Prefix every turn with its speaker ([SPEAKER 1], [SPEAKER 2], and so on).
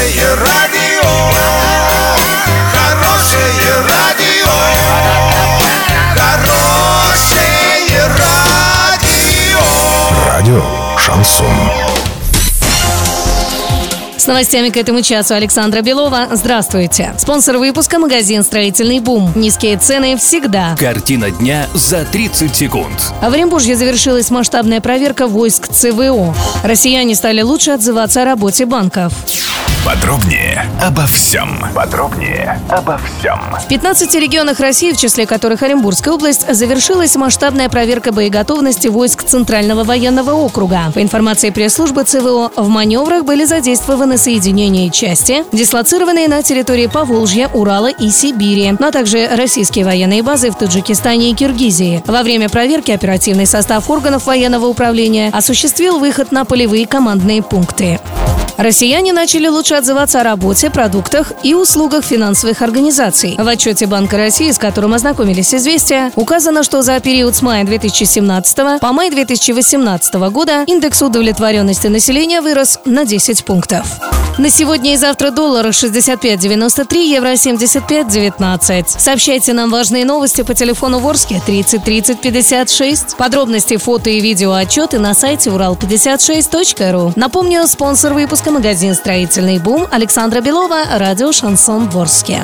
[SPEAKER 1] Хорошее радио, хорошее радио, хорошее радио.
[SPEAKER 2] Радио Шансон.
[SPEAKER 3] С новостями к этому часу Александра Белова. Здравствуйте. Спонсор выпуска – магазин «Строительный бум». Низкие цены всегда.
[SPEAKER 4] Картина дня за 30 секунд.
[SPEAKER 3] А в Оренбурге завершилась масштабная проверка войск ЦВО. Россияне стали лучше отзываться о работе банков.
[SPEAKER 2] Подробнее обо всем. Подробнее обо всем.
[SPEAKER 3] В 15 регионах России, в числе которых Оренбургская область, завершилась масштабная проверка боеготовности войск Центрального военного округа. По информации пресс-службы ЦВО, в маневрах были задействованы соединения и части, дислоцированные на территории Поволжья, Урала и Сибири, но также российские военные базы в Таджикистане и Киргизии. Во время проверки оперативный состав органов военного управления осуществил выход на полевые командные пункты. Россияне начали лучше отзываться о работе, продуктах и услугах финансовых организаций. В отчете Банка России, с которым ознакомились «Известия», указано, что за период с мая 2017 по май 2018 года индекс удовлетворенности населения вырос на 10 пунктов. На сегодня и завтра доллар 65.93, евро 75.19. Сообщайте нам важные новости по телефону Ворске 30 30 56. Подробности, фото и видео отчеты на сайте урал56.ру. Напомню, спонсор выпуска магазин «Строительный бум» Александра Белова, радио «Шансон Ворске».